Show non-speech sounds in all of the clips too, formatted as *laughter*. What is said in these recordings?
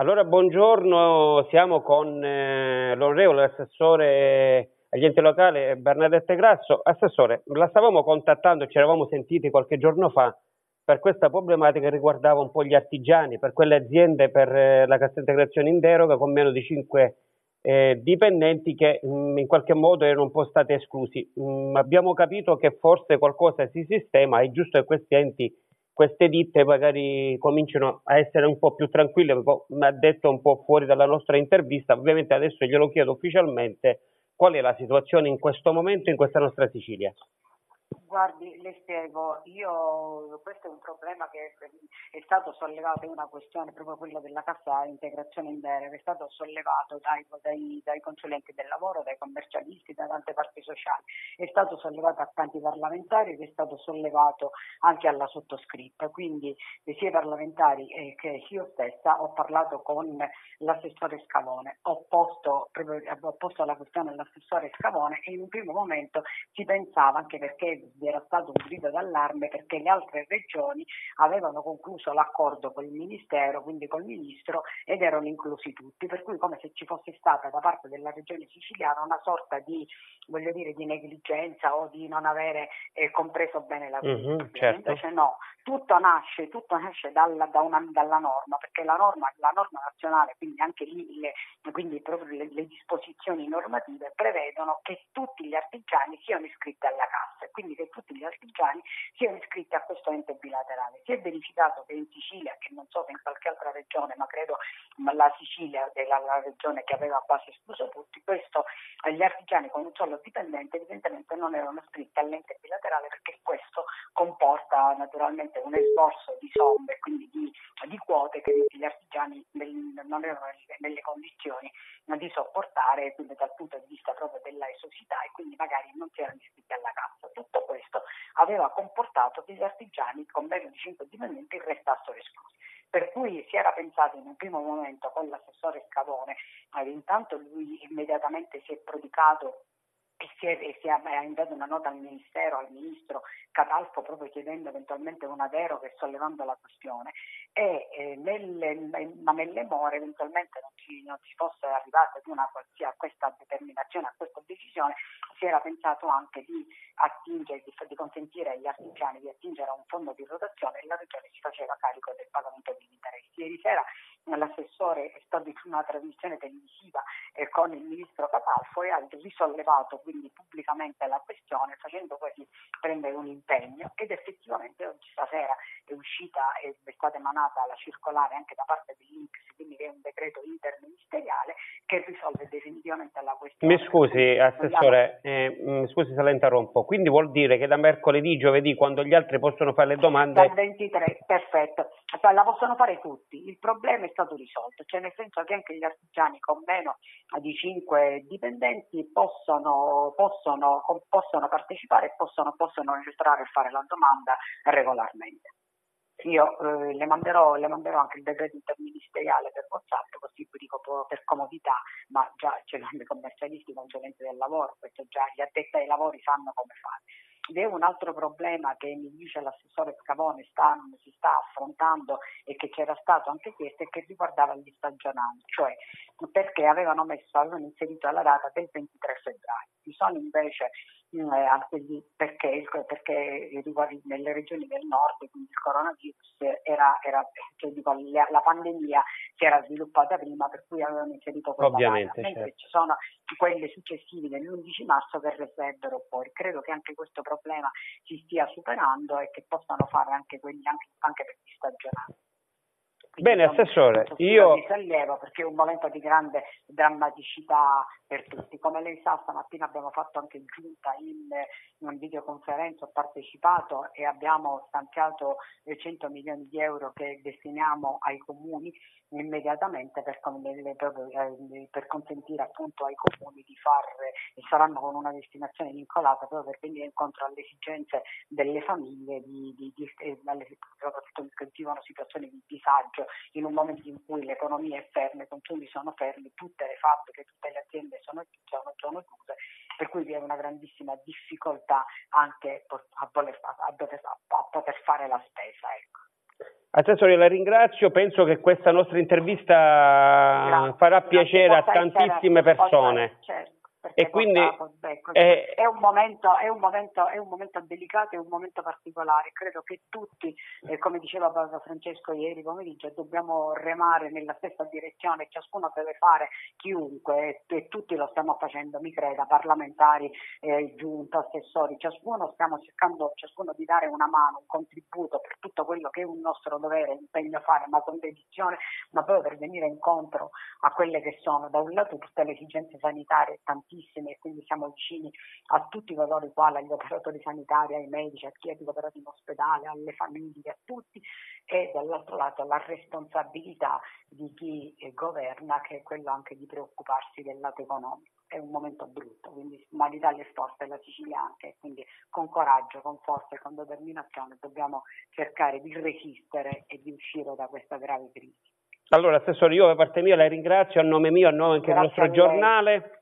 Allora, buongiorno, siamo con eh, l'onorevole assessore agli enti locali Bernadette Grasso. Assessore, la stavamo contattando, ci eravamo sentiti qualche giorno fa per questa problematica che riguardava un po' gli artigiani, per quelle aziende per eh, la cassa integrazione in deroga con meno di 5 eh, dipendenti che mh, mm, in qualche modo erano un po' stati esclusi. Mh, mm, abbiamo capito che forse qualcosa si sistema, è giusto che questi enti queste ditte magari cominciano a essere un po' più tranquille, mi ha detto un po' fuori dalla nostra intervista, ovviamente adesso glielo chiedo ufficialmente, qual è la situazione in questo momento in questa nostra Sicilia? Guardi, le spiego, io, questo è un problema che è stato sollevato, è una questione proprio quella della cassa integrazione in breve, è stato sollevato dai, dai, dai, consulenti del lavoro, dai commercialisti, da tante parti sociali, è stato sollevato a tanti parlamentari ed è stato sollevato anche alla sottoscritta, quindi sia i parlamentari eh, che io stessa ho parlato con l'assessore Scavone, ho posto, proprio, ho posto la questione all'assessore Scavone e in un primo momento si pensava, anche perché vi era stato un grido d'allarme perché le altre regioni avevano concluso l'accordo con il Ministero, quindi col Ministro, ed erano inclusi tutti, per cui come se ci fosse stata da parte della regione siciliana una sorta di, voglio dire, di negligenza o di non avere eh, compreso bene la questione. Mm-hmm, certo. Invece no, tutto nasce, tutto nasce dalla, da una, dalla norma, perché la norma, la norma, nazionale, quindi anche lì le, quindi proprio le, le disposizioni normative prevedono che tutti gli artigiani siano iscritti alla cassa, quindi che tutti gli artigiani siano iscritti a questo ente bilaterale. Si è verificato che in Sicilia, che non so se in qualche altra regione, ma credo la Sicilia è la, la regione che aveva quasi escluso tutti, questo, gli artigiani con un solo dipendente evidentemente non erano iscritti all'ente bilaterale perché questo comporta naturalmente un esborso di somme, quindi di, di quote che gli artigiani non erano nelle condizioni di sopportare quindi dal punto di vista proprio della esosità e quindi magari non si erano iscritti aveva comportato che gli artigiani con meno di 5 dipendenti restassero esclusi. Per cui si era pensato in un primo momento con l'assessore Scavone, eh, intanto lui immediatamente si è prodicato e si, è, si ha inviato una nota al Ministero, al Ministro Catalfo proprio chiedendo eventualmente una deroga e sollevando la questione e eh, nelle, ma nelle more eventualmente non si, non si fosse arrivati ad una, a questa determinazione, a questa decisione, si era pensato anche di attingere, di, di consentire agli artigiani di attingere a un fondo di rotazione e la regione si faceva carico del pagamento degli interessi. Ieri sera l'assessore è stato in una trasmissione televisiva eh, con il ministro Catalfo e ha risollevato quindi pubblicamente la questione facendo così prendere un impegno ed effettivamente oggi stasera è uscita e è stata emanata la circolare anche da parte dell'Inps, quindi che è un decreto interministeriale che risolve definitivamente la questione. Mi scusi Assessore, eh, mi scusi se la interrompo, quindi vuol dire che da mercoledì, giovedì, quando gli altri possono fare le domande... Dal 23, perfetto, la possono fare tutti, il problema è stato risolto, cioè nel senso che anche gli artigiani con meno di 5 dipendenti possono, possono, possono partecipare e possono, possono entrare e fare la domanda regolarmente. Io eh, le, manderò, le, manderò, anche il decreto interministeriale per WhatsApp, comodità, ma già ce l'hanno *laughs* i commercialisti, i consulenti del lavoro, questo già gli addetti ai lavori sanno come fare. Ed è un altro problema che mi dice l'assessore Scavone sta, si sta affrontando e che c'era stato anche questo e che riguardava gli stagionali, cioè perché avevano messo, avevano inserito la data del 23 febbraio. Ci sono invece perché, perché nelle regioni del nord, quindi il coronavirus era, era cioè dico, la, la, pandemia si era sviluppata prima, per cui avevano inserito quella Ovviamente, data, mentre certo. ci sono quelle successive dell'11 marzo che resterebbero fuori. Credo che anche questo problema problema si stia superando e che possano fare anche quelli anche, anche per gli stagionali. Bene, Assessore, io... Di sollievo perché è un momento di grande drammaticità per tutti. Come lei sa, stamattina abbiamo fatto anche giunta in, in videoconferenza, ho partecipato e abbiamo stanziato 100 milioni di euro che destiniamo ai comuni immediatamente per, eh, per consentire appunto ai comuni di fare, e saranno con una destinazione vincolata proprio per venire incontro alle esigenze delle famiglie di, di, di, eh, soprattutto che vivono situazioni di disagio in un momento in cui l'economia è ferma, i consumi sono fermi, tutte le fabbriche, tutte le aziende sono, sono, sono chiuse, per cui vi è una grandissima difficoltà anche a, voler, a, a, a poter fare la spesa. Ecco. Assessore, la ringrazio, penso che questa nostra intervista Grazie. farà piacere a tantissime persone. Certo e quindi ecco, è, è, un momento, è, un momento, è, un momento, delicato, è un momento particolare. Credo che tutti, eh, come diceva Papa Francesco ieri pomeriggio, dobbiamo remare nella stessa direzione, ciascuno deve fare chiunque e, e tutti lo stiamo facendo, mi creda, parlamentari, eh, giunta, assessori, ciascuno stiamo cercando ciascuno di dare una mano, un contributo per tutto quello che è un nostro dovere, impegno a fare, ma con dedizione, ma proprio per venire incontro a quelle che sono da un lato tutte le esigenze sanitarie, tantissime tantissimi e quindi siamo vicini a tutti coloro i quali, agli operatori sanitari, ai medici, a chi è operato in ospedale, alle famiglie, a tutti e dall'altro lato la responsabilità di chi governa che è quello anche di preoccuparsi del lato economico. È un momento brutto, quindi ma l'Italia è forte, la Sicilia anche, quindi con coraggio, con forza e con determinazione dobbiamo cercare di resistere e di uscire da questa grave crisi. Allora, Assessore, io da parte mia la ringrazio a nome mio, a nome anche Grazie del nostro giornale.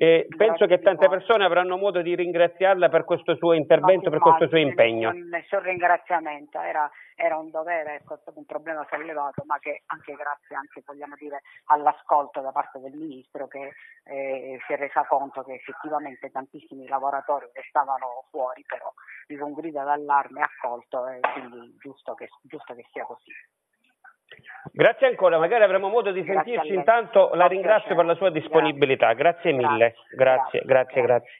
E penso che tante persone avranno modo di ringraziarla per questo suo intervento, per questo suo impegno. Nessun ringraziamento, era, era, un dovere, è stato un problema sollevato, ma che anche grazie anche, vogliamo dire, all'ascolto da parte del Ministro che eh, si è resa conto che effettivamente tantissimi lavoratori restavano fuori, però vivo un grido d'allarme accolto e quindi giusto che, giusto che sia così. Grazie ancora, magari avremo modo di grazie sentirci. Intanto la ringrazio per la sua disponibilità. Grazie, grazie mille. grazie. grazie. grazie.